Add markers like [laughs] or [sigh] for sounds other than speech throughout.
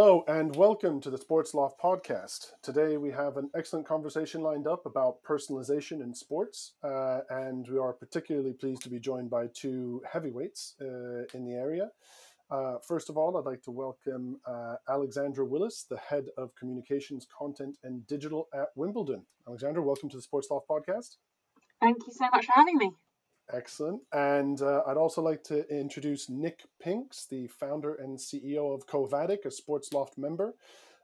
Hello and welcome to the Sports Loft podcast. Today we have an excellent conversation lined up about personalization in sports, uh, and we are particularly pleased to be joined by two heavyweights uh, in the area. Uh, first of all, I'd like to welcome uh, Alexandra Willis, the head of communications, content, and digital at Wimbledon. Alexandra, welcome to the Sports Loft podcast. Thank you so much for having me. Excellent. And uh, I'd also like to introduce Nick Pinks, the founder and CEO of Covatic, a Sports Loft member.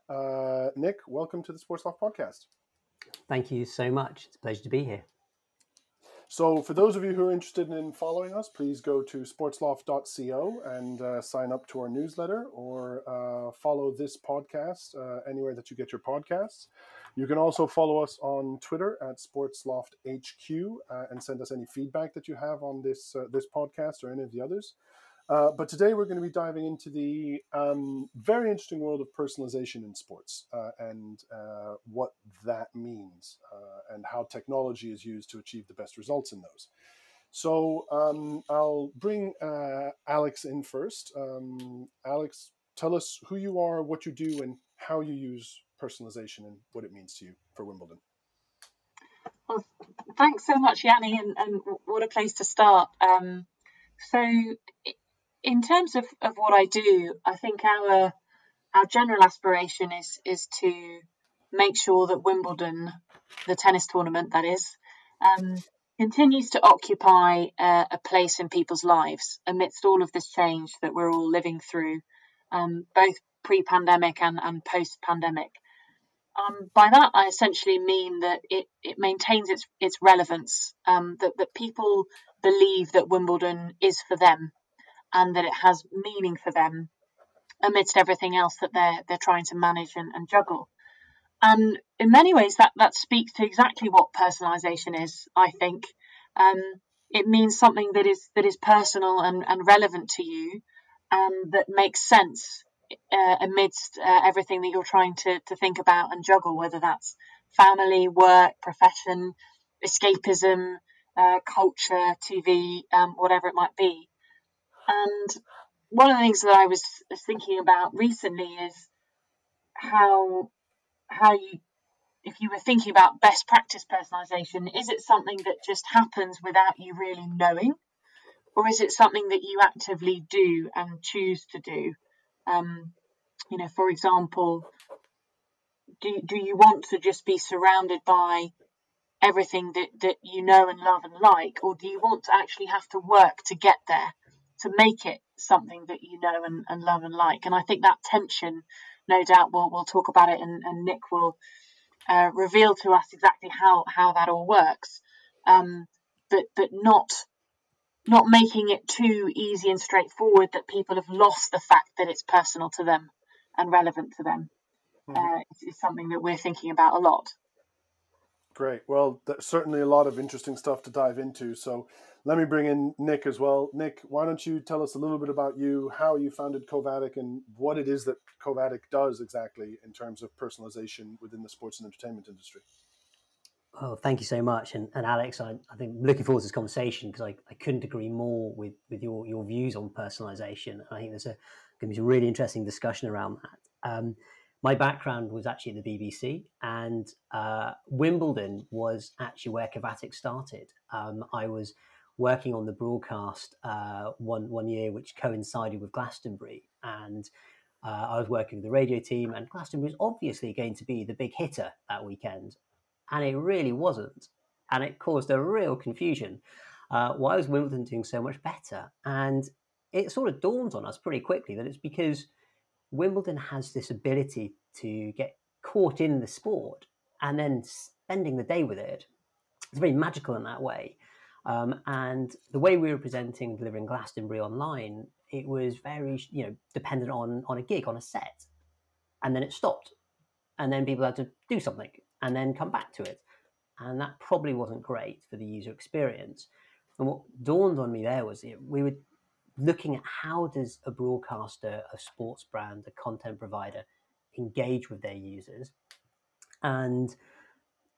Uh, Nick, welcome to the Sports Loft podcast. Thank you so much. It's a pleasure to be here. So, for those of you who are interested in following us, please go to sportsloft.co and uh, sign up to our newsletter or uh, follow this podcast uh, anywhere that you get your podcasts. You can also follow us on Twitter at SportsLoftHQ uh, and send us any feedback that you have on this uh, this podcast or any of the others. Uh, but today we're going to be diving into the um, very interesting world of personalization in sports uh, and uh, what that means uh, and how technology is used to achieve the best results in those. So um, I'll bring Alex in first. Um, Alex, tell us who you are, what you do, and how you use personalization and what it means to you for Wimbledon. Well, thanks so much, Yanni, and, and what a place to start. Um, so, in terms of, of what I do, I think our our general aspiration is is to make sure that Wimbledon, the tennis tournament, that is, um, continues to occupy a place in people's lives amidst all of this change that we're all living through, um, both pre-pandemic and, and post-pandemic. Um, by that, I essentially mean that it, it maintains its its relevance. Um, that that people believe that Wimbledon is for them, and that it has meaning for them, amidst everything else that they're they're trying to manage and, and juggle. And in many ways, that that speaks to exactly what personalisation is. I think um, it means something that is that is personal and, and relevant to you, and that makes sense uh, amidst uh, everything that you're trying to, to think about and juggle, whether that's family, work, profession, escapism, uh, culture, TV, um, whatever it might be. And one of the things that I was thinking about recently is how how you if you were thinking about best practice personalization, is it something that just happens without you really knowing? Or is it something that you actively do and choose to do? Um, you know, for example, do do you want to just be surrounded by everything that, that you know and love and like, or do you want to actually have to work to get there, to make it something that you know and, and love and like? And I think that tension, no doubt, we'll, we'll talk about it, and, and Nick will uh, reveal to us exactly how, how that all works. Um, but but not not making it too easy and straightforward that people have lost the fact that it's personal to them and relevant to them mm-hmm. uh, is, something that we're thinking about a lot. Great. Well, there's certainly a lot of interesting stuff to dive into. So let me bring in Nick as well. Nick, why don't you tell us a little bit about you, how you founded Covatic, and what it is that Covatic does exactly in terms of personalization within the sports and entertainment industry? Oh, thank you so much. And, and Alex, I, I think looking forward to this conversation because I, I couldn't agree more with, with your, your views on personalization. I think there's a going to be a really interesting discussion around that. Um, my background was actually at the BBC, and uh, Wimbledon was actually where Covatic started. Um, I was working on the broadcast uh, one one year, which coincided with Glastonbury, and uh, I was working with the radio team. And Glastonbury was obviously going to be the big hitter that weekend, and it really wasn't. And it caused a real confusion. Uh, why was Wimbledon doing so much better? And it sort of dawned on us pretty quickly that it's because Wimbledon has this ability to get caught in the sport and then spending the day with it. It's very magical in that way. Um, and the way we were presenting, delivering Glastonbury online, it was very, you know, dependent on on a gig, on a set, and then it stopped, and then people had to do something, and then come back to it. And that probably wasn't great for the user experience. And what dawned on me there was we were looking at how does a broadcaster, a sports brand, a content provider engage with their users. And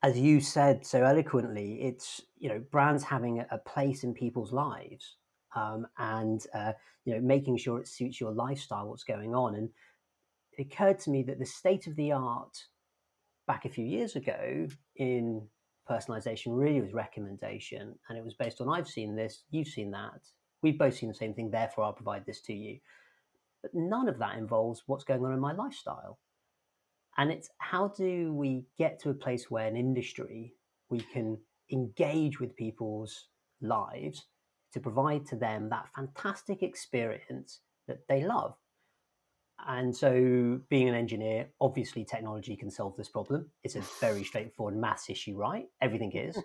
as you said so eloquently, it's you know brands having a place in people's lives um, and uh, you know making sure it suits your lifestyle, what's going on, and it occurred to me that the state of the art back a few years ago in personalization really was recommendation, and it was based on I've seen this, you've seen that, we've both seen the same thing, therefore I'll provide this to you. But none of that involves what's going on in my lifestyle. And it's how do we get to a place where in industry we can engage with people's lives to provide to them that fantastic experience that they love. And so, being an engineer, obviously technology can solve this problem. It's a very [laughs] straightforward maths issue, right? Everything is.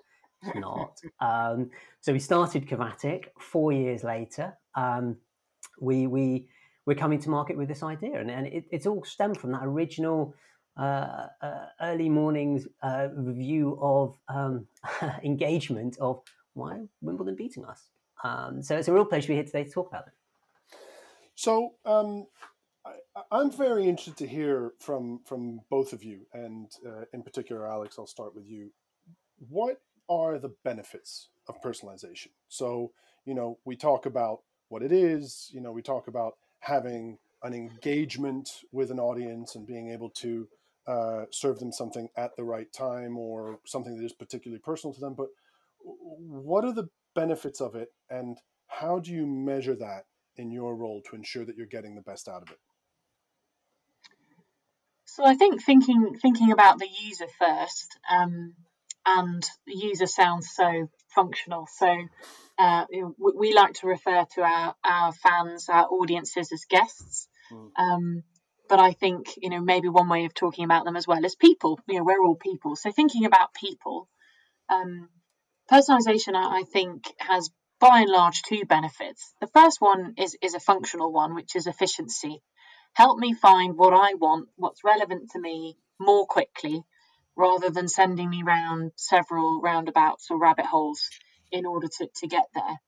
It's not. [laughs] Um, so we started Covatic. Four years later, um, we we we're coming to market with this idea, and, and it, it's all stemmed from that original uh, uh, early mornings uh, review of um, [laughs] engagement of why Wimbledon beating us. Um, so it's a real pleasure to be here today to talk about it. So I, am very interested to hear from from both of you, and uh, in particular, Alex. I'll start with you. What are the benefits of personalization? So you know, we talk about what it is. You know, we talk about having an engagement with an audience and being able to uh, serve them something at the right time or something that is particularly personal to them. But what are the benefits of it, and how do you measure that in your role to ensure that you're getting the best out of it? So I think thinking thinking about the user first, um, and the user sounds so functional. So uh, we, we, like to refer to our our fans, our audiences as guests. Mm. Um, but I think you know maybe one way of talking about them as well as people. You know, we're all people. So thinking about people, um, personalization, I, I think, has by and large two benefits. The first one is is a functional one, which is efficiency. Help me find what I want, what's relevant to me more quickly, rather than sending me round several roundabouts or rabbit holes in order to, to get there.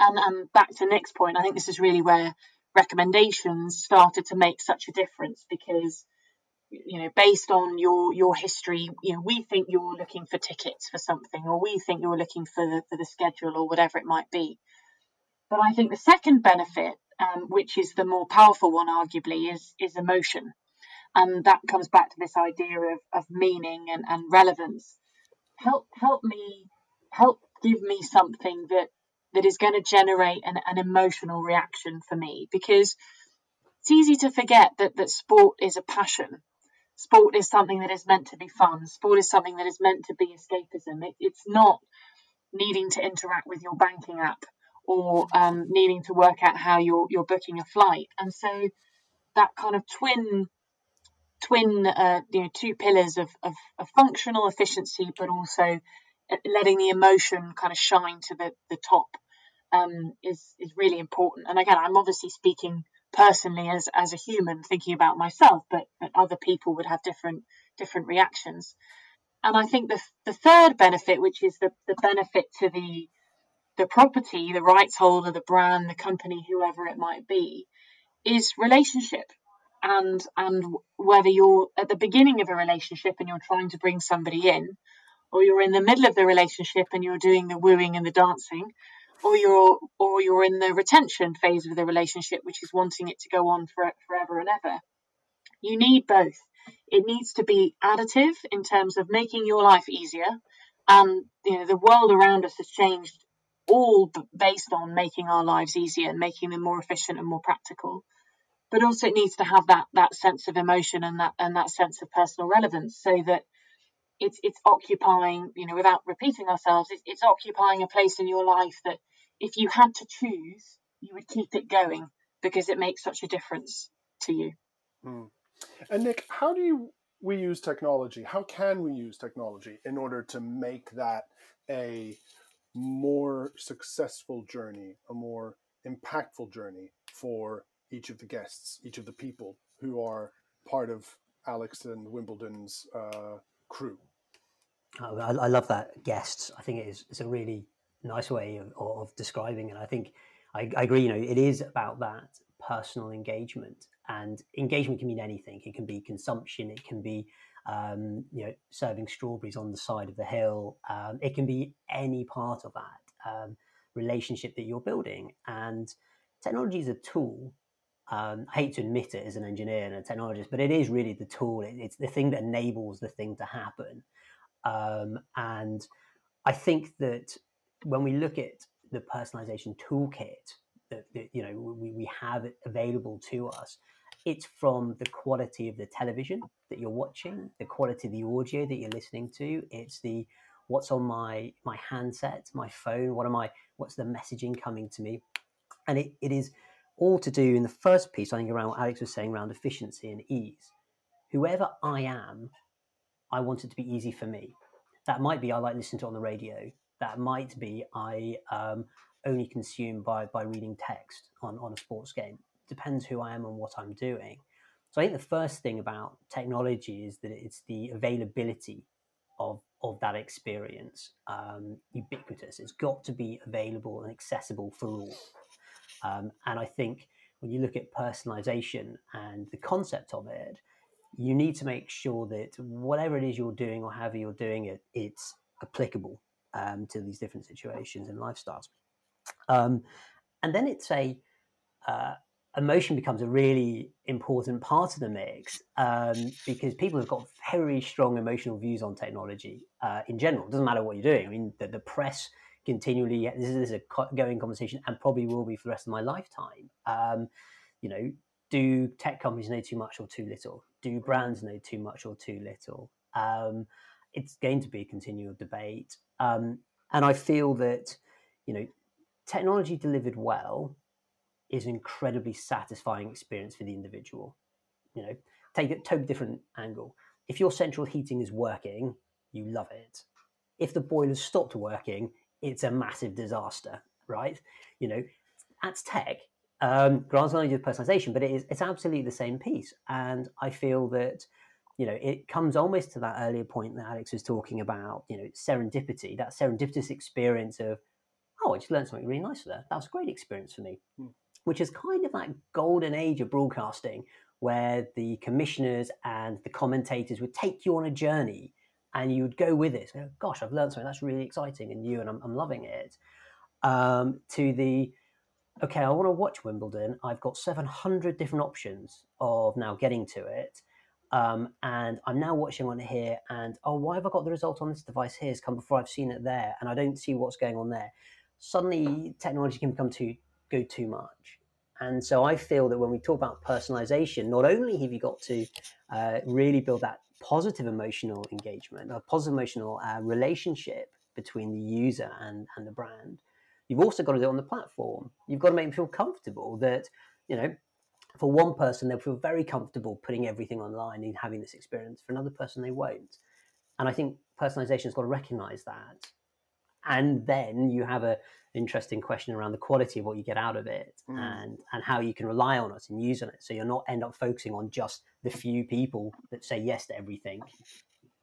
And, and back to Nick's point, I think this is really where recommendations started to make such a difference because you know based on your your history you know we think you're looking for tickets for something or we think you're looking for the, for the schedule or whatever it might be but i think the second benefit um, which is the more powerful one arguably is is emotion and that comes back to this idea of, of meaning and, and relevance help help me help give me something that that is going to generate an, an emotional reaction for me because it's easy to forget that, that sport is a passion. Sport is something that is meant to be fun. Sport is something that is meant to be escapism. It, it's not needing to interact with your banking app or um, needing to work out how you're, you're booking a flight. And so that kind of twin twin uh, you know two pillars of, of, of functional efficiency but also letting the emotion kind of shine to the, the top um, is is really important. And again, I'm obviously speaking personally as as a human, thinking about myself, but, but other people would have different different reactions. And I think the the third benefit, which is the the benefit to the the property, the rights holder, the brand, the company, whoever it might be, is relationship. And and whether you're at the beginning of a relationship and you're trying to bring somebody in, or you're in the middle of the relationship and you're doing the wooing and the dancing, or you're or you're in the retention phase of the relationship, which is wanting it to go on for, forever and ever. You need both. It needs to be additive in terms of making your life easier, and you know the world around us has changed all based on making our lives easier and making them more efficient and more practical. But also, it needs to have that that sense of emotion and that and that sense of personal relevance, so that it's it's occupying, you know, without repeating ourselves, it's, it's occupying a place in your life that if you had to choose, you would keep it going because it makes such a difference to you. Mm. And Nick, how do you we use technology? How can we use technology in order to make that a more successful journey, a more impactful journey for each of the guests, each of the people who are part of Alex and Wimbledon's uh, crew? Oh, I, I, love that guests. I think it is it's a really nice way of, of describing it. I think I, I, agree. You know, it is about that personal engagement, and engagement can mean anything. It can be consumption. It can be um, you know serving strawberries on the side of the hill. Um, it can be any part of that um, relationship that you're building. And technology is a tool. Um, I hate to admit it as an engineer and a technologist, but it is really the tool. It, it's the thing that enables the thing to happen. Um, and I think that when we look at the personalization toolkit that, that you know we, we have available to us, it's from the quality of the television that you're watching, the quality of the audio that you're listening to. It's the what's on my my handset, my phone. What am I? What's the messaging coming to me? And it, it is all to do in the first piece. I think around what Alex was saying around efficiency and ease. Whoever I am, I want it to be easy for me. That might be I like listening to it on the radio. That might be I um, only consume by by reading text on on a sports game depends who I am and what I'm doing. So I think the first thing about technology is that it's the availability of of that experience um, ubiquitous. It's got to be available and accessible for all. Um, and I think when you look at personalization and the concept of it, you need to make sure that whatever it is you're doing or however you're doing it, it's applicable um, to these different situations and lifestyles. Um, and then it's a uh, emotion becomes a really important part of the mix um, because people have got very strong emotional views on technology uh, in general. It doesn't matter what you're doing. I mean, the, the press continually, this is, a going conversation and probably will be for the rest of my lifetime. Um, you know, do tech companies know too much or too little? Do brands know too much or too little? Um, it's going to be a continual debate. Um, and I feel that, you know, technology delivered well is an incredibly satisfying experience for the individual. You know, take a totally different angle. If your central heating is working, you love it. If the boiler's stopped working, it's a massive disaster, right? You know, that's tech. Um, grants only the personalization, but it is it's absolutely the same piece. And I feel that, you know, it comes almost to that earlier point that Alex was talking about, you know, serendipity, that serendipitous experience of, oh, I just learned something really nice there. That was a great experience for me. Hmm which is kind of that golden age of broadcasting where the commissioners and the commentators would take you on a journey and you would go with it. So, Gosh, I've learned something that's really exciting and new, and I'm, I'm loving it. Um, to the okay, I want to watch Wimbledon. I've got 700 different options of now getting to it. Um, and I'm now watching on here, and oh, why have I got the result on this device here? It's come before I've seen it there, and I don't see what's going on there. Suddenly, technology can become too go too much. And so I feel that when we talk about personalization, not only have you got to uh, really build that positive emotional engagement, a positive emotional uh, relationship between the user and, and the brand, you've also got to do it on the platform. You've got to make them feel comfortable that, you know, for one person, they'll feel very comfortable putting everything online and having this experience. For another person, they won't. And I think personalization has got to recognize that. And then you have a, interesting question around the quality of what you get out of it mm. and and how you can rely on it and use on it. So you're not end up focusing on just the few people that say yes to everything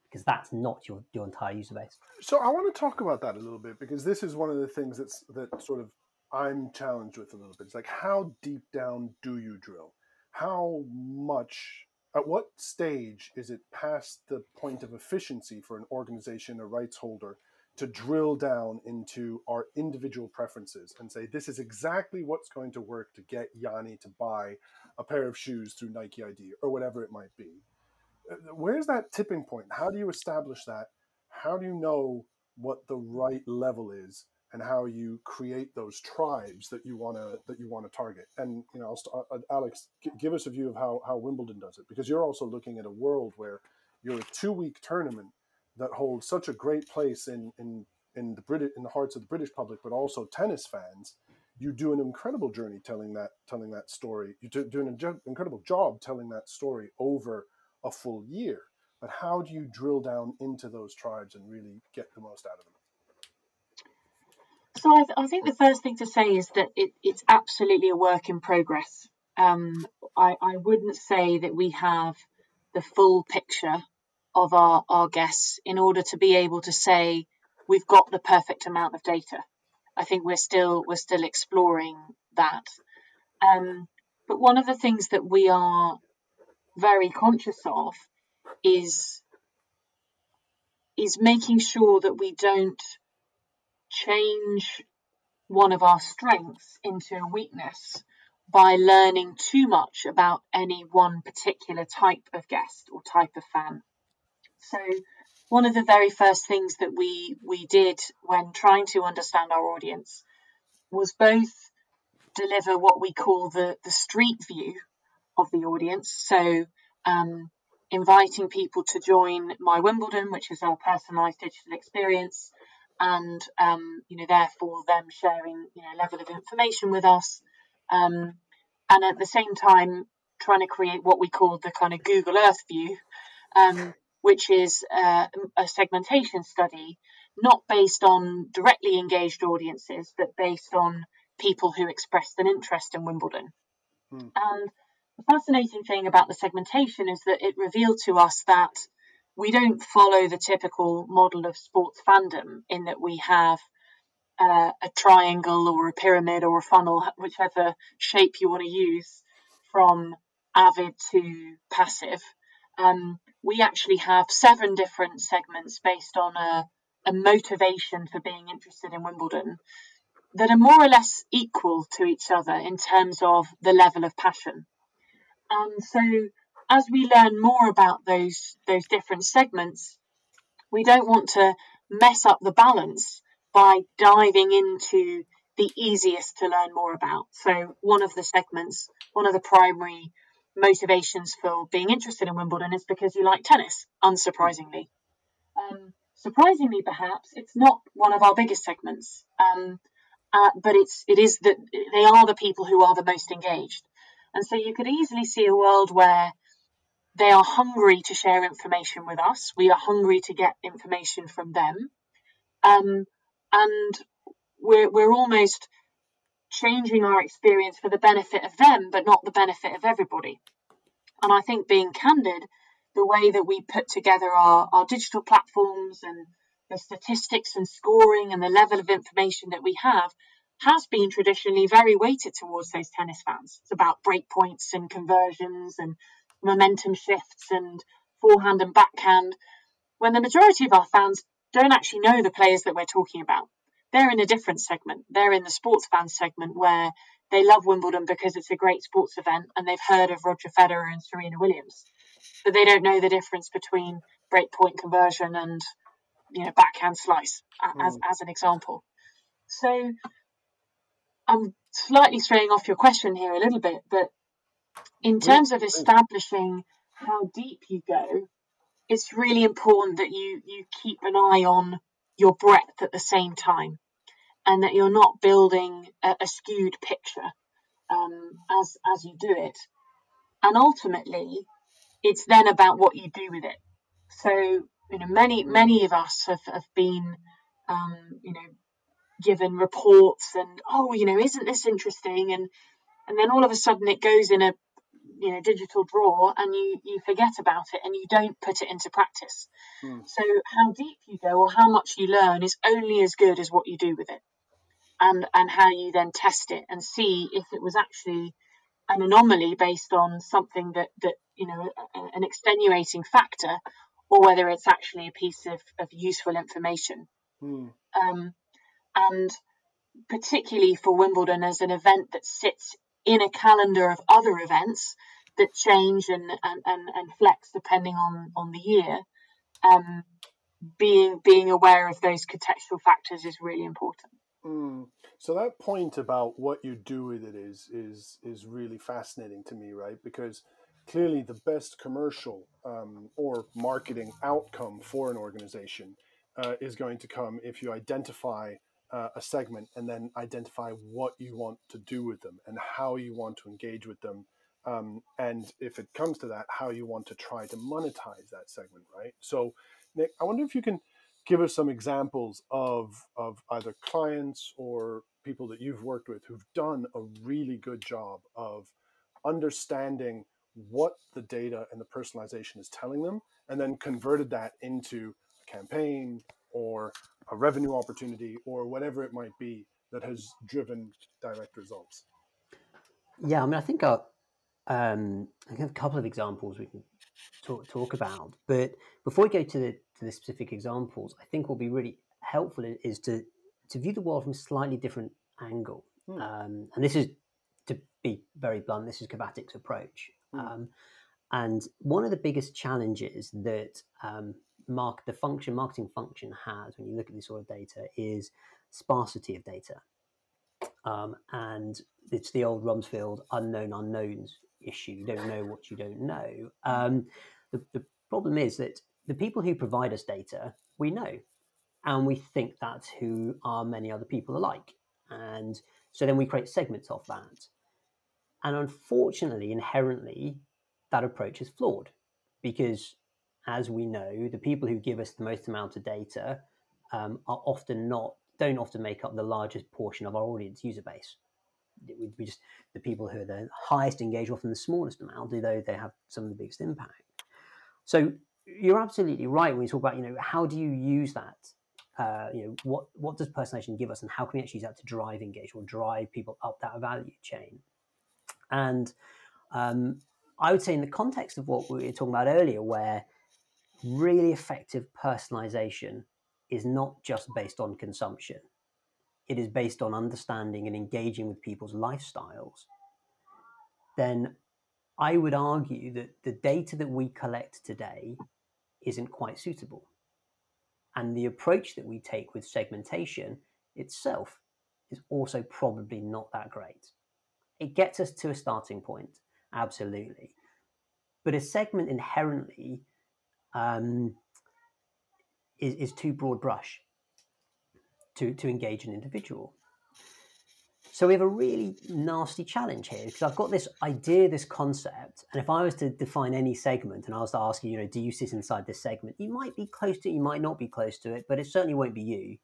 because that's not your, your entire user base. So i want to talk about that a little bit because this is one of the things that's that sort of i'm challenged with a little bit. It's like how deep down do you drill? How much at what stage is it past the point of efficiency for an organization a rights holder to drill down into our individual preferences and say this is exactly what's going to work to get Yanni to buy a pair of shoes through Nike ID or whatever it might be. Uh, where's that tipping point? How do you establish that? How do you know what the right level is and how you create those tribes that you want to that you want to target? And you know, st- uh, Alex, g- give us a view of how how Wimbledon does it because you're also looking at a world where you're a two week tournament that holds such a great place in in in the British in the hearts of the British public, but also tennis fans. You do an incredible journey telling that telling that story. You do, do an incredible job telling that story over a full year. But how do you drill down into those tribes and really get the most out of them? So I, th- I think the first thing to say is that it, it's absolutely a work in progress. Um, I, I wouldn't say that we have the full picture of our, our guests in order to be able to say we've got the perfect amount of data. I think we're still we're still exploring that. Um, but one of the things that we are very conscious of is is making sure that we don't change one of our strengths into a weakness by learning too much about any one particular type of guest or type of fan. So, one of the very first things that we we did when trying to understand our audience was both deliver what we call the the street view of the audience. So, um, inviting people to join my Wimbledon, which is our personalised digital experience, and um, you know therefore them sharing you know level of information with us um, and at the same time trying to create what we call the kind of google earth view um, which is uh, a segmentation study not based on directly engaged audiences but based on people who expressed an interest in wimbledon hmm. and the fascinating thing about the segmentation is that it revealed to us that we don't follow the typical model of sports fandom in that we have uh, a triangle or a pyramid or a funnel, whichever shape you want to use, from avid to passive. Um, we actually have seven different segments based on a, a motivation for being interested in Wimbledon that are more or less equal to each other in terms of the level of passion. And so as we learn more about those those different segments, we don't want to mess up the balance by diving into the easiest to learn more about. So one of the segments, one of the primary motivations for being interested in Wimbledon is because you like tennis, unsurprisingly. Um, surprisingly, perhaps it's not one of our biggest segments, um, uh, but it's it is that they are the people who are the most engaged, and so you could easily see a world where they are hungry to share information with us. We are hungry to get information from them. Um, and we're, we're almost changing our experience for the benefit of them, but not the benefit of everybody. And I think being candid, the way that we put together our, our digital platforms and the statistics and scoring and the level of information that we have has been traditionally very weighted towards those tennis fans. It's about breakpoints and conversions and momentum shifts and forehand and backhand, when the majority of our fans don't actually know the players that we're talking about. They're in a different segment. They're in the sports fan segment where they love Wimbledon because it's a great sports event and they've heard of Roger Federer and Serena Williams. But they don't know the difference between breakpoint conversion and you know backhand slice as, mm. as an example. So I'm slightly straying off your question here a little bit, but in terms of establishing how deep you go, it's really important that you you keep an eye on your breadth at the same time, and that you're not building a, a skewed picture um, as as you do it. And ultimately, it's then about what you do with it. So you know, many many of us have have been um, you know given reports and oh you know isn't this interesting and and then all of a sudden it goes in a you know digital drawer and you you forget about it and you don't put it into practice mm. so how deep you go or how much you learn is only as good as what you do with it and and how you then test it and see if it was actually an anomaly based on something that that you know an extenuating factor or whether it's actually a piece of, of useful information mm. um, and particularly for Wimbledon as an event that sits in a calendar of other events that change and, and, and, and flex depending on, on the year, um, being being aware of those contextual factors is really important. Mm. So that point about what you do with it is is is really fascinating to me, right? Because clearly the best commercial um, or marketing outcome for an organization uh, is going to come if you identify uh, a segment and then identify what you want to do with them and how you want to engage with them. Um, and if it comes to that, how you want to try to monetize that segment, right? So, Nick, I wonder if you can give us some examples of, of either clients or people that you've worked with who've done a really good job of understanding what the data and the personalization is telling them and then converted that into a campaign or a revenue opportunity or whatever it might be that has driven direct results? Yeah, I mean, I think I, um, I have a couple of examples we can talk, talk about. But before we go to the to the specific examples, I think what will be really helpful is to to view the world from a slightly different angle. Hmm. Um, and this is to be very blunt, this is Covatic's approach. Mm. Um, and one of the biggest challenges that um, mark the function marketing function has when you look at this sort of data is sparsity of data. Um, and it's the old Rumsfeld unknown unknowns issue. You don't know what you don't know. Um, the, the problem is that the people who provide us data, we know, and we think that's who our many other people are like. And so then we create segments of that. And unfortunately, inherently, that approach is flawed because, as we know, the people who give us the most amount of data um, are often not, don't often make up the largest portion of our audience user base. We, just the people who are the highest engaged, often the smallest amount, although they have some of the biggest impact. So you're absolutely right when you talk about, you know, how do you use that? Uh, you know, what what does personalization give us, and how can we actually use that to drive engagement, drive people up that value chain? And um, I would say, in the context of what we were talking about earlier, where really effective personalization is not just based on consumption, it is based on understanding and engaging with people's lifestyles, then I would argue that the data that we collect today isn't quite suitable. And the approach that we take with segmentation itself is also probably not that great. It gets us to a starting point, absolutely. But a segment inherently um, is, is too broad brush to, to engage an individual. So we have a really nasty challenge here because I've got this idea, this concept, and if I was to define any segment and I was to ask you, you know, do you sit inside this segment? You might be close to it, you might not be close to it, but it certainly won't be you.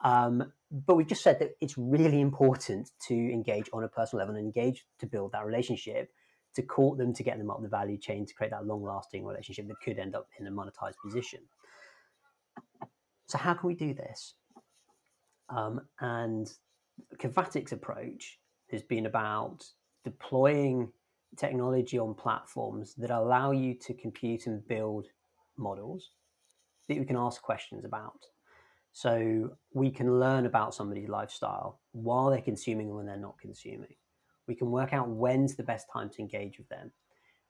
Um, but we've just said that it's really important to engage on a personal level and engage to build that relationship, to court them, to get them up the value chain, to create that long-lasting relationship that could end up in a monetized position. So how can we do this? Um, and Covatic's approach has been about deploying technology on platforms that allow you to compute and build models that you can ask questions about. So we can learn about somebody's lifestyle while they're consuming and when they're not consuming. We can work out when's the best time to engage with them.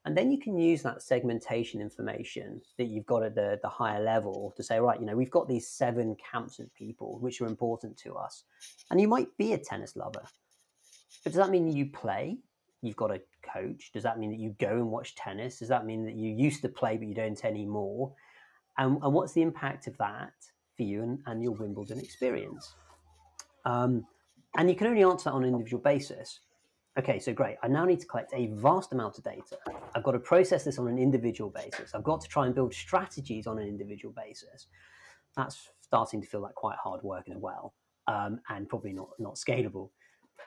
And then you can use that segmentation information that you've got at the, the higher level to say, right, you know, we've got these seven camps of people which are important to us. And you might be a tennis lover. But does that mean you play? You've got a coach? Does that mean that you go and watch tennis? Does that mean that you used to play but you don't anymore? And, and what's the impact of that for you and, and your Wimbledon experience? Um, and you can only answer that on an individual basis. Okay, so great. I now need to collect a vast amount of data. I've got to process this on an individual basis. I've got to try and build strategies on an individual basis. That's starting to feel like quite hard work as well, um, and probably not not scalable.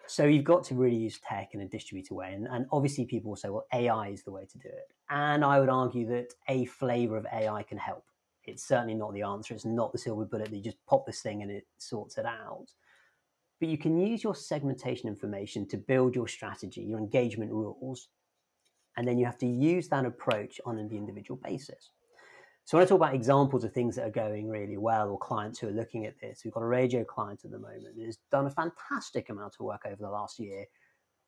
So you've got to really use tech in a distributed way. And, and obviously, people will say, well, AI is the way to do it. And I would argue that a flavor of AI can help. It's certainly not the answer. It's not the silver bullet that you just pop this thing and it sorts it out but you can use your segmentation information to build your strategy, your engagement rules, and then you have to use that approach on an individual basis. So when I talk about examples of things that are going really well or clients who are looking at this, we've got a radio client at the moment has done a fantastic amount of work over the last year,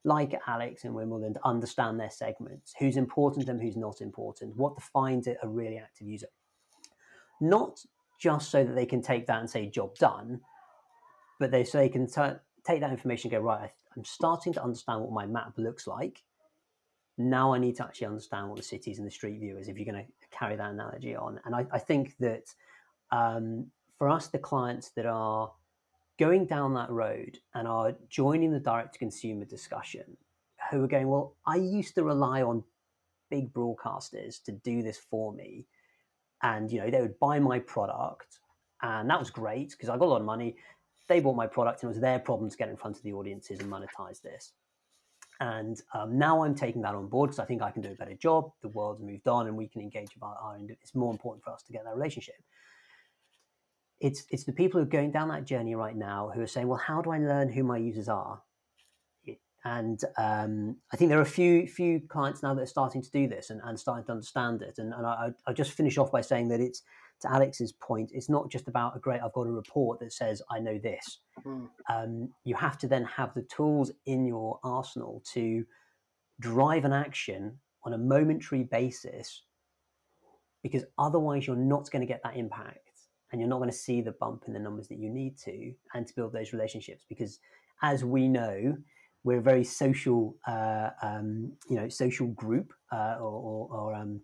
like Alex and Wimbledon, to understand their segments, who's important and who's not important, what defines a really active user. Not just so that they can take that and say job done, but they so they can t- take that information and go right. I'm starting to understand what my map looks like. Now I need to actually understand what the cities and the street view is. If you're going to carry that analogy on, and I, I think that um, for us, the clients that are going down that road and are joining the direct to consumer discussion, who are going, well, I used to rely on big broadcasters to do this for me, and you know they would buy my product, and that was great because I got a lot of money they bought my product and it was their problem to get in front of the audiences and monetize this. And um, now I'm taking that on board because I think I can do a better job. The world's moved on and we can engage with our, our it's more important for us to get that relationship. It's, it's the people who are going down that journey right now who are saying, well, how do I learn who my users are? And um, I think there are a few few clients now that are starting to do this and, and starting to understand it. And, and I, I just finish off by saying that it's to Alex's point, it's not just about a great. I've got a report that says I know this. Mm. Um, you have to then have the tools in your arsenal to drive an action on a momentary basis, because otherwise you're not going to get that impact, and you're not going to see the bump in the numbers that you need to, and to build those relationships. Because as we know, we're a very social, uh, um, you know, social group, uh, or, or, or um,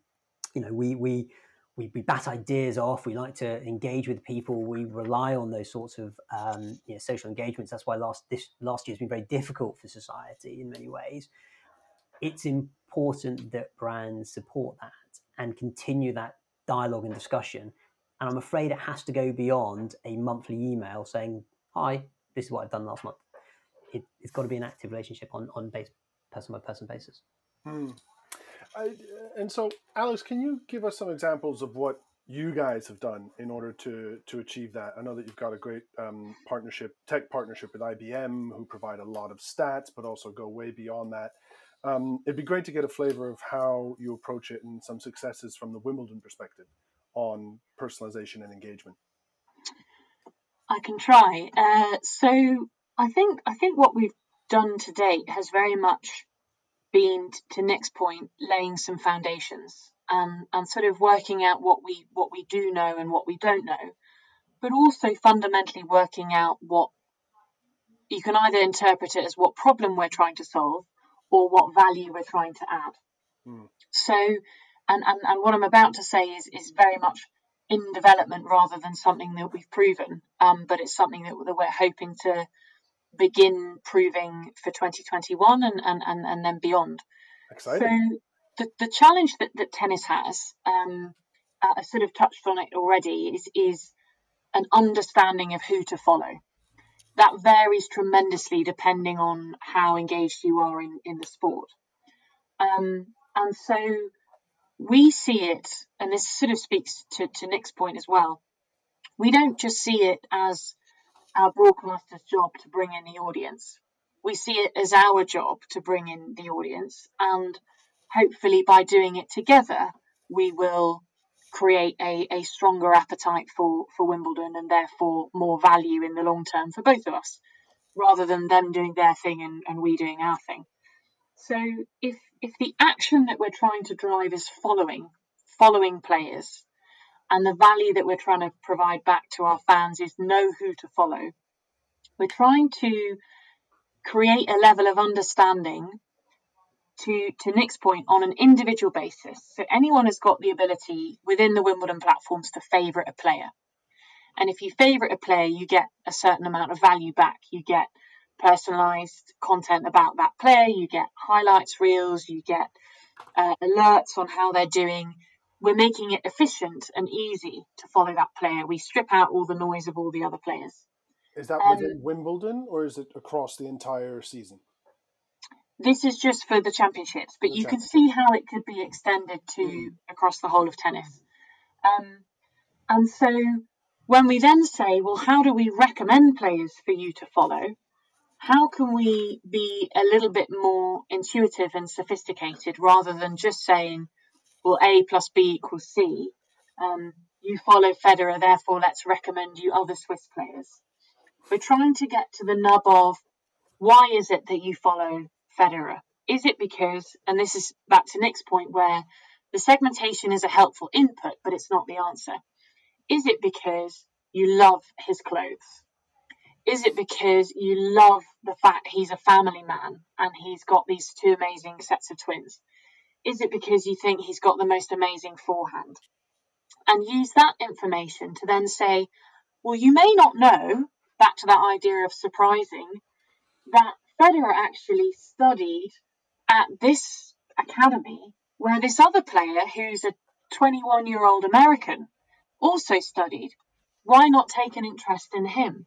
you know, we we we, we bat ideas off. We like to engage with people. We rely on those sorts of um, you know, social engagements. That's why last this last year has been very difficult for society in many ways. It's important that brands support that and continue that dialogue and discussion. And I'm afraid it has to go beyond a monthly email saying, "Hi, this is what I've done last month." It, has got to be an active relationship on on base, person by person basis. Hmm. I, and so, Alex, can you give us some examples of what you guys have done in order to to achieve that? I know that you've got a great um, partnership, tech partnership with IBM, who provide a lot of stats, but also go way beyond that. Um, it'd be great to get a flavor of how you approach it and some successes from the Wimbledon perspective on personalization and engagement. I can try. Uh, so I think I think what we've done to date has very much been to Nick's point, laying some foundations and, and sort of working out what we what we do know and what we don't know, but also fundamentally working out what you can either interpret it as what problem we're trying to solve or what value we're trying to add. Mm. So, and, and, and what I'm about to say is, is very much in development rather than something that we've proven, um, but it's something that, that we're hoping to begin proving for 2021 and, and, and, and then beyond. Exciting. So the, the challenge that, that tennis has, um, uh, I sort of touched on it already, is, is an understanding of who to follow. That varies tremendously depending on how engaged you are in, in the sport. Um, and so we see it, and this sort of speaks to, to Nick's point as well. We don't just see it as our broadcaster's job to bring in the audience. We see it as our job to bring in the audience, and hopefully, by doing it together, we will create a, a stronger appetite for, for Wimbledon and therefore more value in the long term for both of us, rather than them doing their thing and, and we doing our thing. So if if the action that we're trying to drive is following, following players, and the value that we're trying to provide back to our fans is know who to follow. We're trying to create a level of understanding to, to Nick's point on an individual basis. So anyone has got the ability within the Wimbledon platforms to favourite a player. And if you favourite a player, you get a certain amount of value back. You get personalised content about that player, you get highlights reels, you get uh, alerts on how they're doing we're making it efficient and easy to follow that player. We strip out all the noise of all the other players. Is that um, within Wimbledon or is it across the entire season? This is just for the championships, but the you can see how it could be extended to mm. across the whole of tennis. Um, and so when we then say, well, how do we recommend players for you to follow? How can we be a little bit more intuitive and sophisticated rather than just saying, well, A plus B equals C. Um, you follow Federer, therefore let's recommend you other Swiss players. We're trying to get to the nub of why is it that you follow Federer? Is it because, and this is back to Nick's point, where the segmentation is a helpful input, but it's not the answer. Is it because you love his clothes? Is it because you love the fact he's a family man and he's got these two amazing sets of twins? Is it because you think he's got the most amazing forehand? And use that information to then say, well, you may not know, back to that idea of surprising, that Federer actually studied at this academy where this other player, who's a 21 year old American, also studied. Why not take an interest in him?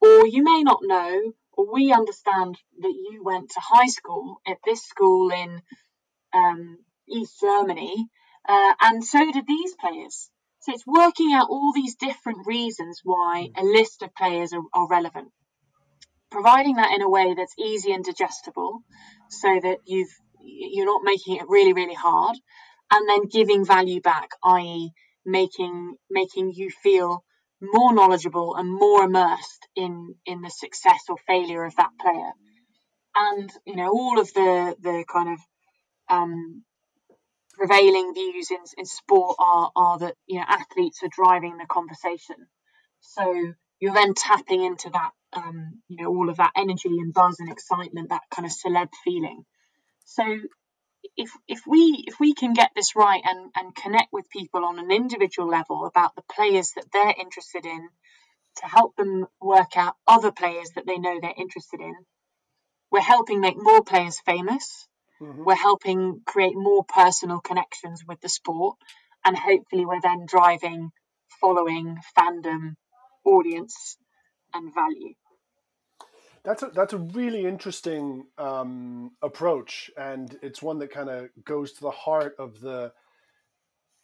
Or you may not know, or we understand that you went to high school at this school in um, East Germany, uh, and so did these players. So it's working out all these different reasons why a list of players are, are relevant. Providing that in a way that's easy and digestible, so that you've you're not making it really really hard, and then giving value back, i.e., making making you feel more knowledgeable and more immersed in in the success or failure of that player and you know all of the the kind of um, prevailing views in, in sport are are that you know athletes are driving the conversation. So you're then tapping into that um, you know all of that energy and buzz and excitement that kind of celeb feeling. So if if we if we can get this right and and connect with people on an individual level about the players that they're interested in to help them work out other players that they know they're interested in we're helping make more players famous mm-hmm. we're helping create more personal connections with the sport and hopefully we're then driving following fandom audience and value that's a that's a really interesting um, approach, and it's one that kind of goes to the heart of the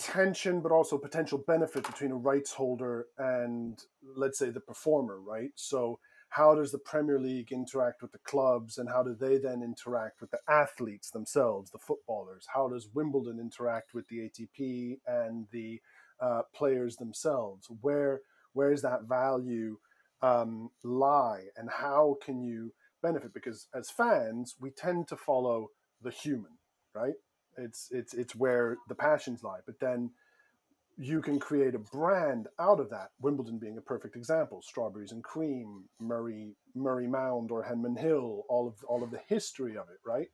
tension, but also potential benefit between a rights holder and, let's say, the performer. Right. So, how does the Premier League interact with the clubs, and how do they then interact with the athletes themselves, the footballers? How does Wimbledon interact with the ATP and the uh, players themselves? Where where is that value? um, lie and how can you benefit because as fans we tend to follow the human right it's it's it's where the passions lie but then you can create a brand out of that wimbledon being a perfect example strawberries and cream murray murray mound or henman hill all of all of the history of it right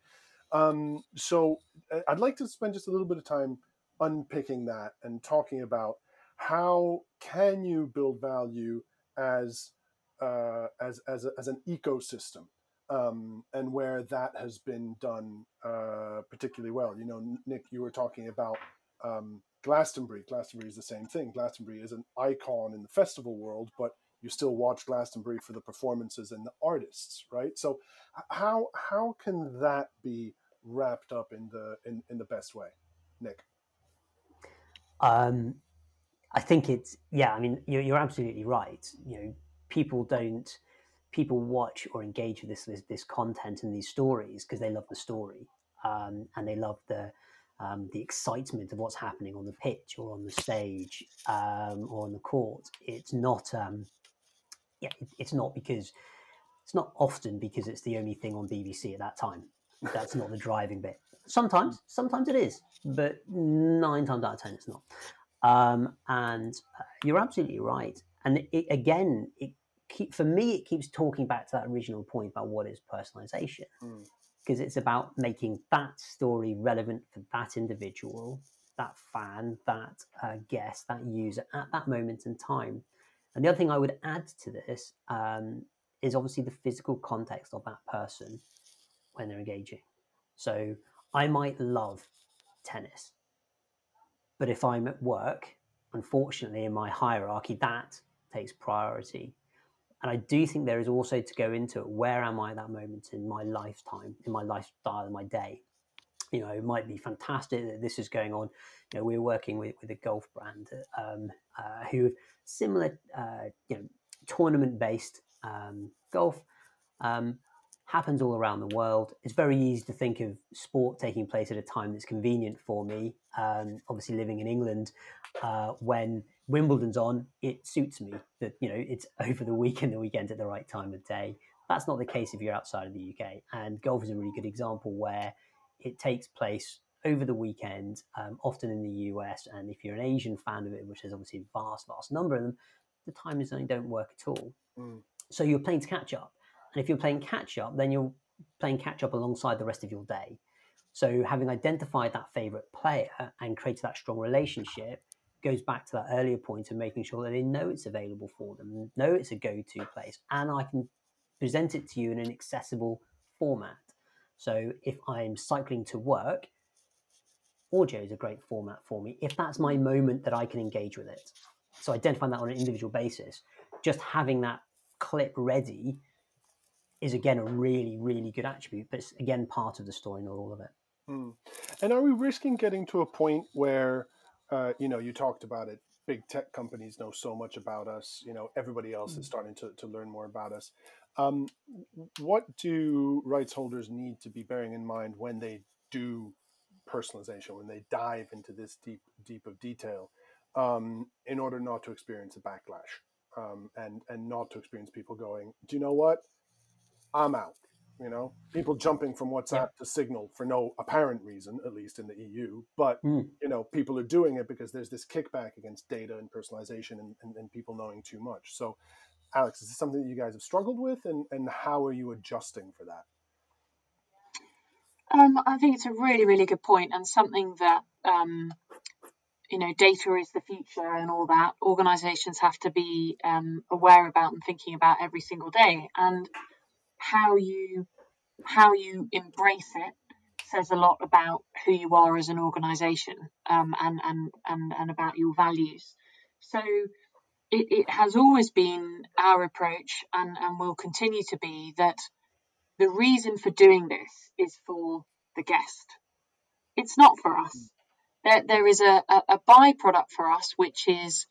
um, so uh, i'd like to spend just a little bit of time unpicking that and talking about how can you build value as uh, as as, a, as an ecosystem, um, and where that has been done uh, particularly well. You know, Nick, you were talking about um, Glastonbury. Glastonbury is the same thing. Glastonbury is an icon in the festival world, but you still watch Glastonbury for the performances and the artists, right? So, how how can that be wrapped up in the in, in the best way, Nick? Um, I think it's yeah. I mean, you're, you're absolutely right. You know, people don't people watch or engage with this this, this content and these stories because they love the story um, and they love the um, the excitement of what's happening on the pitch or on the stage um, or on the court. It's not um, yeah, it, it's not because it's not often because it's the only thing on BBC at that time. That's not the driving bit. Sometimes, sometimes it is, but nine times out of ten, it's not. Um, and uh, you're absolutely right. And it, again, it keep, for me, it keeps talking back to that original point about what is personalization. Because it's about making that story relevant for that individual, that fan, that uh, guest, that user at that moment in time. And the other thing I would add to this um, is obviously the physical context of that person when they're engaging. So I might love tennis, but if I'm at work, unfortunately, in my hierarchy, that takes priority. And I do think there is also to go into it where am I at that moment in my lifetime, in my lifestyle, in my day. You know, it might be fantastic that this is going on. You know, we're working with, with a golf brand um, uh, who have similar, uh, you know, tournament based um, golf. Um, happens all around the world. It's very easy to think of sport taking place at a time that's convenient for me. Um, obviously, living in England, uh, when Wimbledon's on, it suits me that you know it's [laughs] over the weekend, the weekend at the right time of day. That's not the case if you're outside of the UK. And golf is a really good example where it takes place over the weekend, um, often in the US. And if you're an Asian fan of it, which is obviously a vast, vast number of them, the time zones don't work at all. Mm. So you're playing to catch up. And if you're playing catch up, then you're playing catch up alongside the rest of your day. So having identified that favorite player and created that strong relationship, goes back to that earlier point of making sure that they know it's available for them, know it's a go-to place, and I can present it to you in an accessible format. So if I'm cycling to work, audio is a great format for me. If that's my moment that I can engage with it. So identifying that on an individual basis, just having that clip ready is again a really, really good attribute, but it's again part of the story, not all of it. Mm. And are we risking getting to a point where uh, you know, you talked about it. Big tech companies know so much about us. You know, everybody else mm-hmm. is starting to, to learn more about us. Um, what do rights holders need to be bearing in mind when they do personalization, when they dive into this deep, deep of detail? um, in order not to experience a backlash um, and and not to experience people going, do you know what? I'm out. You know, people jumping from WhatsApp yeah. to Signal for no apparent reason, at least in the EU. But mm. you know, people are doing it because there's this kickback against data and personalization and, and, and people knowing too much. So, Alex, is this something that you guys have struggled with, and and how are you adjusting for that? Um, I think it's a really, really good point, and something that um, you know, data is the future and all that. Organisations have to be um, aware about and thinking about every single day, and how you how you embrace it says a lot about who you are as an organisation um, and, and and and about your values. So it, it has always been our approach, and and will continue to be that the reason for doing this is for the guest. It's not for us. There, there is a, a, a byproduct for us, which is,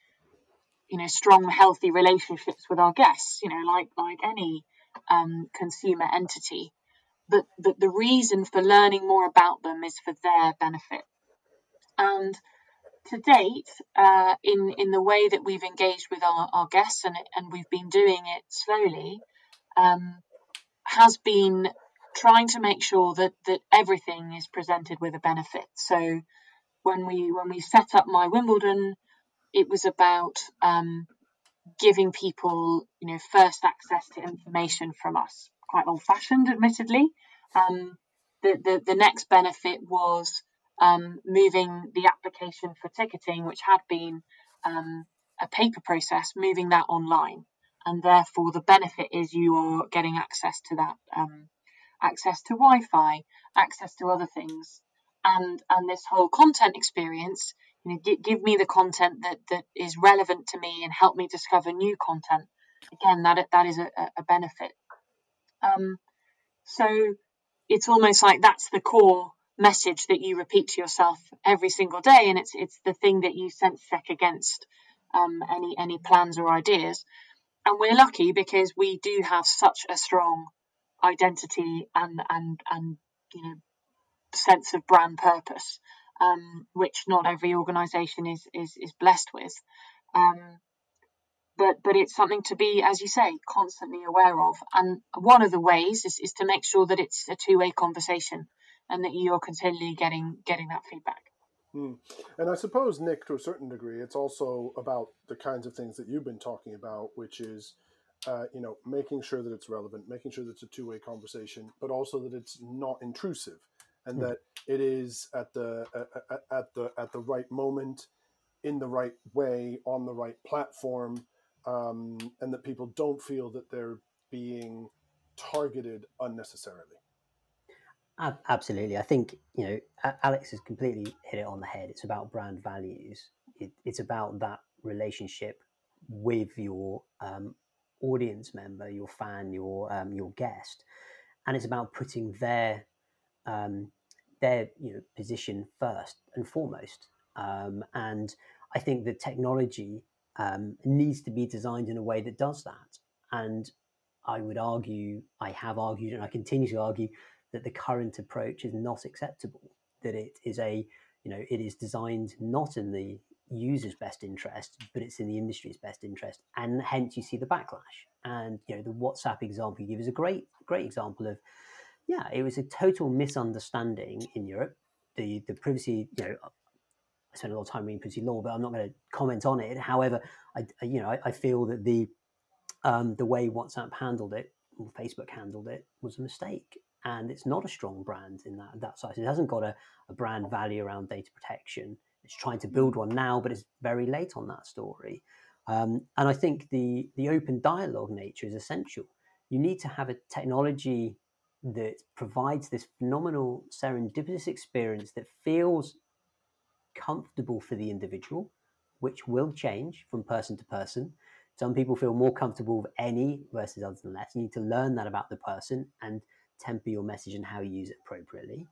you know, strong, healthy relationships with our guests. You know, like like any um, consumer entity. But, but the reason for learning more about them is for their benefit. And to date, uh, in in the way that we've engaged with our, our guests and and we've been doing it slowly, um, has been trying to make sure that that everything is presented with a benefit. So when we when we set up my Wimbledon, it was about um, giving people you know first access to information from us. Quite old fashioned, admittedly. Um, the, the the next benefit was um, moving the application for ticketing, which had been um, a paper process, moving that online, and therefore the benefit is you are getting access to that, um, access to Wi-Fi, access to other things, and and this whole content experience. You know, give, give me the content that that is relevant to me and help me discover new content. Again, that that is a, a benefit. Um, so it's almost like that's the core message that you repeat to yourself every single day, and it's it's the thing that you sense check against um, any any plans or ideas. And we're lucky because we do have such a strong identity and and and you know sense of brand purpose, um, which not every organisation is, is is blessed with. Um, but but it's something to be, as you say, constantly aware of. And one of the ways is, is to make sure that it's a two way conversation and that you're continually getting getting that feedback. Hmm. And I suppose, Nick, to a certain degree, it's also about the kinds of things that you've been talking about, which is, uh, you know, making sure that it's relevant, making sure that it's a two way conversation, but also that it's not intrusive, and hmm. that it is at the at, at the at the right moment, in the right way, on the right platform um, and that people don't feel that they're being targeted unnecessarily. Absolutely, I think you know Alex has completely hit it on the head. It's about brand values. It, it's about that relationship with your um, audience member, your fan, your um, your guest, and it's about putting their um, their you know position first and foremost. Um, and I think the technology um, needs to be designed in a way that does that. And I would argue, I have argued, and I continue to argue that the current approach is not acceptable. That it is a, you know, it is designed not in the user's best interest, but it's in the industry's best interest, and hence you see the backlash. And you know, the WhatsApp example you give is a great, great example of, yeah, it was a total misunderstanding in Europe. The the privacy, you know, I spend a lot of time reading privacy law, but I'm not going to comment on it. However, I, you know, I, I feel that the um, the way WhatsApp handled it, or Facebook handled it, was a mistake, and it's not a strong brand in that that size. It hasn't got a, a brand value around data protection. It's trying to build one now, but it's very late on that story. Um, and I think the the open dialogue nature is essential. You need to have a technology that provides this phenomenal serendipitous experience that feels comfortable for the individual, which will change from person to person. Some people feel more comfortable with any versus others than less. You need to learn that about the person and temper your message and how you use it appropriately.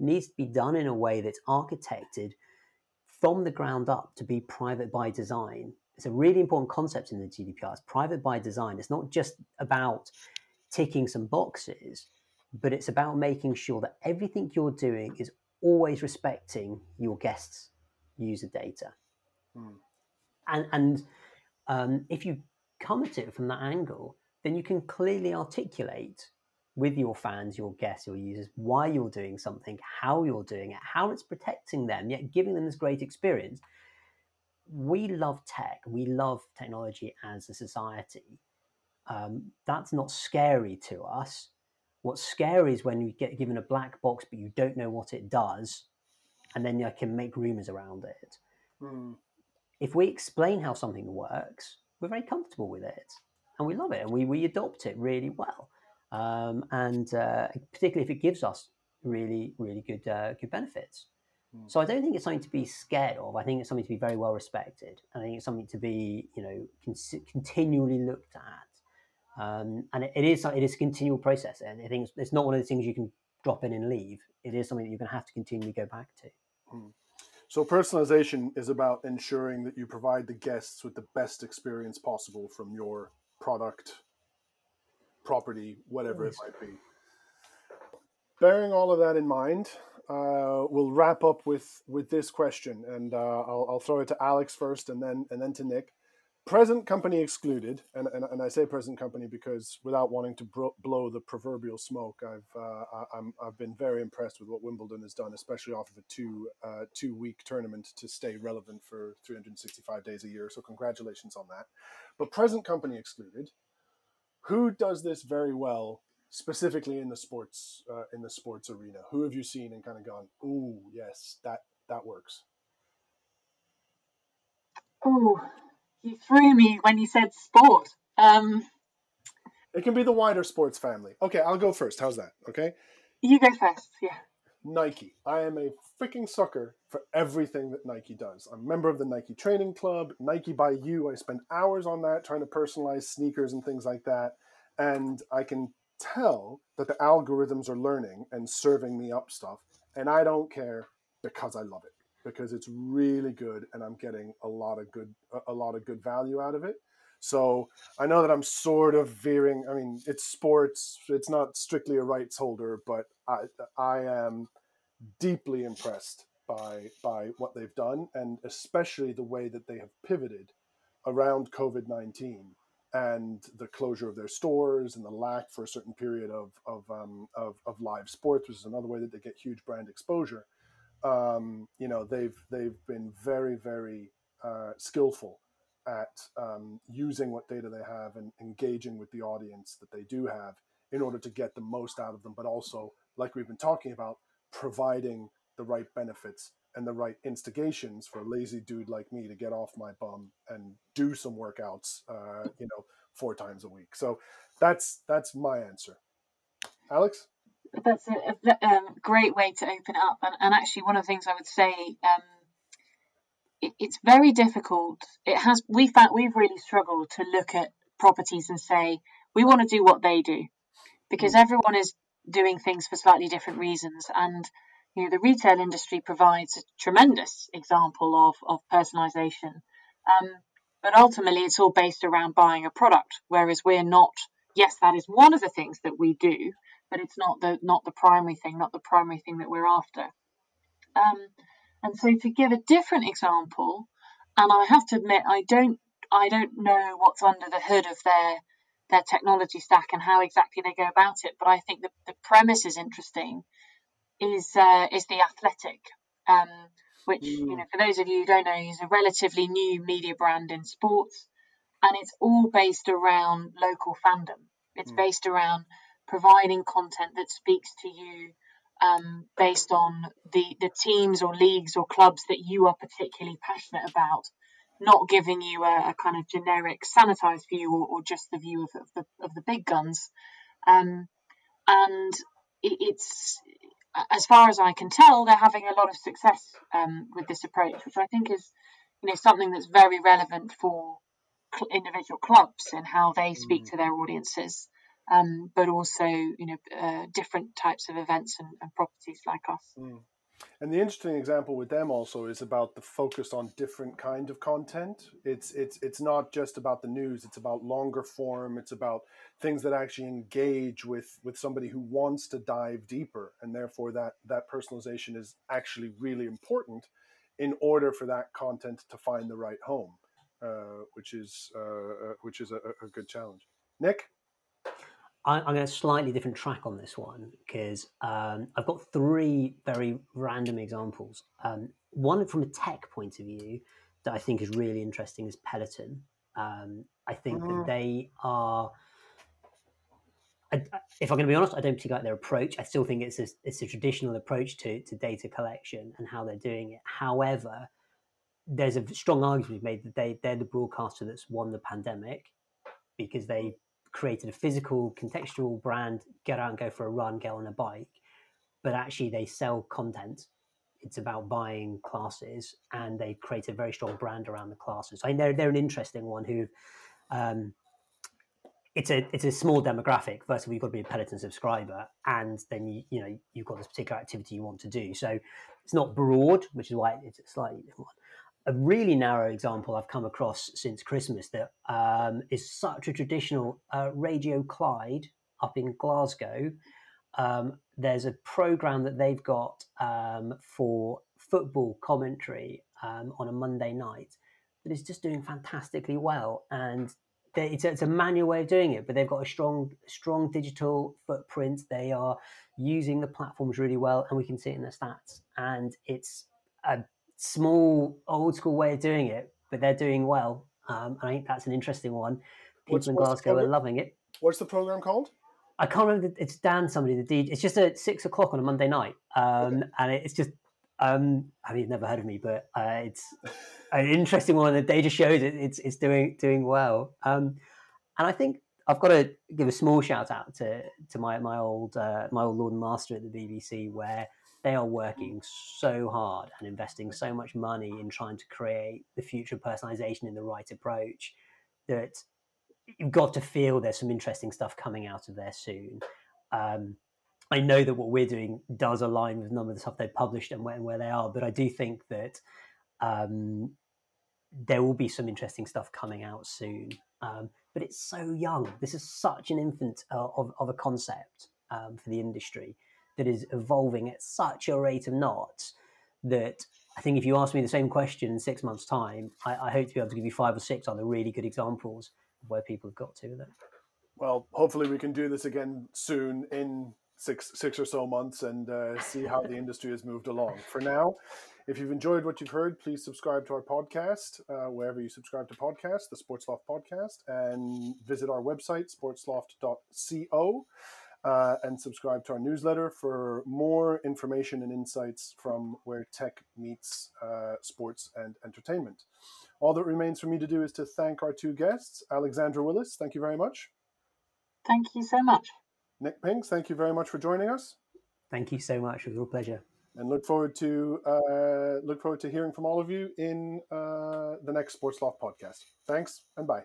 It needs to be done in a way that's architected from the ground up to be private by design. It's a really important concept in the GDPR. It's private by design. It's not just about ticking some boxes, but it's about making sure that everything you're doing is always respecting your guests' user data. Mm. And, and um, if you come at it from that angle, then you can clearly articulate with your fans, your guests, your users, why you're doing something, how you're doing it, how it's protecting them, yet giving them this great experience. We love tech, we love technology as a society. Um, that's not scary to us. What's scary is when you get given a black box, but you don't know what it does, and then you can make rumors around it. Mm. If we explain how something works, we're very comfortable with it and we love it and we, we adopt it really well. Um, and uh, particularly if it gives us really, really good, uh, good benefits. Mm. So I don't think it's something to be scared of. I think it's something to be very well respected. And I think it's something to be, you know, con- continually looked at. Um, and it, it is it is a continual process. And I think it's, it's, not one of the things you can drop in and leave. It is something that you're going to have to continually go back to. Mm. So personalization is about ensuring that you provide the guests with the best experience possible from your product, property, whatever it might be. Bearing all of that in mind, uh, we'll wrap up with with this question, and uh, I'll, I'll throw it to Alex first, and then and then to Nick present company excluded, and, and, and I say present company because without wanting to bro- blow the proverbial smoke, I've uh, I'm, I've been very impressed with what Wimbledon has done, especially off of a two uh, two week tournament to stay relevant for 365 days a year. So congratulations on that. But present company excluded, who does this very well, specifically in the sports uh, in the sports arena? Who have you seen and kind of gone, ooh, yes, that that works. Oh, you threw me when you said sport. Um, it can be the wider sports family. Okay, I'll go first. How's that? Okay. You go first. Yeah. Nike. I am a freaking sucker for everything that Nike does. I'm a member of the Nike Training Club, Nike by You. I spend hours on that trying to personalize sneakers and things like that. And I can tell that the algorithms are learning and serving me up stuff. And I don't care because I love it because it's really good and I'm getting a lot of good a lot of good value out of it. So I know that I'm sort of veering. I mean, it's sports. It's not strictly a rights holder, but I I am deeply impressed by by what they've done, and especially the way that they have pivoted around COVID nineteen and the closure of their stores and the lack for a certain period of of, um, of of live sports, which is another way that they get huge brand exposure um, you know they've they've been very very uh, skillful at um, using what data they have and engaging with the audience that they do have in order to get the most out of them, but also, like we've been talking about, providing the right benefits and the right instigations for a lazy dude like me to get off my bum and do some workouts, uh, you know, four times a week. So that's that's my answer. Alex that's a, a um, great way to open it up. And, and, actually, one of the things I would say, um, it, it's very difficult. It has we found we've really struggled to look at properties and say we want to do what they do, because mm. everyone is doing things for slightly different reasons. And you know, the retail industry provides a tremendous example of of personalization. Um, but ultimately, it's all based around buying a product, whereas we're not. Yes, that is one of the things that we do, but it's not the not the primary thing, not the primary thing that we're after. Um, and so to give a different example, and I have to admit I don't I don't know what's under the hood of their their technology stack and how exactly they go about it, but I think the, the premise is interesting. Is uh, is the athletic, um, which mm. you know for those of you who don't know is a relatively new media brand in sports, and it's all based around local fandom. It's mm. based around providing content that speaks to you um, based on the, the teams or leagues or clubs that you are particularly passionate about, not giving you a, a kind of generic sanitized view or, or, just the view of, of, the, of the big guns. Um, and it, it's, as far as I can tell, they're having a lot of success um, with this approach, which I think is, you know, something that's very relevant for individual clubs and how they speak mm. to their audiences um, but also you know uh, different types of events and, and properties like us. Mm. And the interesting example with them also is about the focus on different kind of content. It's it's it's not just about the news. It's about longer form. It's about things that actually engage with with somebody who wants to dive deeper, and therefore that that personalization is actually really important in order for that content to find the right home, uh, which is uh, uh which is a, a, good challenge. Nick, I, am going to slightly different track on this one because um, I've got three very random examples. Um, one from a tech point of view that I think is really interesting is Peloton. Um, I think mm. that they are. I, if I'm going to be honest, I don't particularly like their approach. I still think it's a, it's a traditional approach to, to data collection and how they're doing it. However, there's a strong argument made that they, they're the broadcaster that's won the pandemic because they created a physical, contextual brand, get out and go for a run, get on a bike, but actually they sell content it's about buying classes, and they create a very strong brand around the classes. I know they're an interesting one who. Um, it's a it's a small demographic. First of all, you've got to be a Peloton subscriber, and then you you know you've got this particular activity you want to do. So it's not broad, which is why it's slightly different. A really narrow example I've come across since Christmas that um, is such a traditional uh, Radio Clyde up in Glasgow um, there's a program that they've got um, for football commentary um, on a Monday night that is just doing fantastically well. And it's a, it's a, manual way of doing it, but they've got a strong, strong digital footprint. They are using the platforms really well, and we can see it in the stats. And it's a small, old school way of doing it, but they're doing well. Um, I think that's an interesting one. People what's, in Glasgow are loving it. What's the program called? I can't remember. The, it's Dan somebody the DJ. It's just at six o'clock on a Monday night, um, okay. and it's just. Um, I mean, you've never heard of me, but uh, it's an interesting one. The data shows it, it's it's doing doing well, um, and I think I've got to give a small shout out to to my my old uh, my old Lord and Master at the BBC, where they are working so hard and investing so much money in trying to create the future personalization in the right approach that you've got to feel there's some interesting stuff coming out of there soon. Um, I know that what we're doing does align with number of the stuff they've published and where, and where they are, but I do think that um, there will be some interesting stuff coming out soon. Um, but it's so young. This is such an infant uh, of, of a concept um, for the industry that is evolving at such a rate of knots that I think if you ask me the same question in six months' time, I, I hope to be able to give you five or six other really good examples of where people have got to with it. Well, hopefully we can do this again soon in six six or so months and uh, see how the industry has moved along. For now, if you've enjoyed what you've heard, please subscribe to our podcast uh, wherever you subscribe to podcasts, the Sportsloft podcast, and visit our website sportsloft.co. Uh, and subscribe to our newsletter for more information and insights from where tech meets uh, sports and entertainment. All that remains for me to do is to thank our two guests. Alexandra Willis, thank you very much. Thank you so much. Nick Pinks, thank you very much for joining us. Thank you so much. It was a real pleasure. And look forward to uh, look forward to hearing from all of you in uh, the next Sports Loft podcast. Thanks and bye.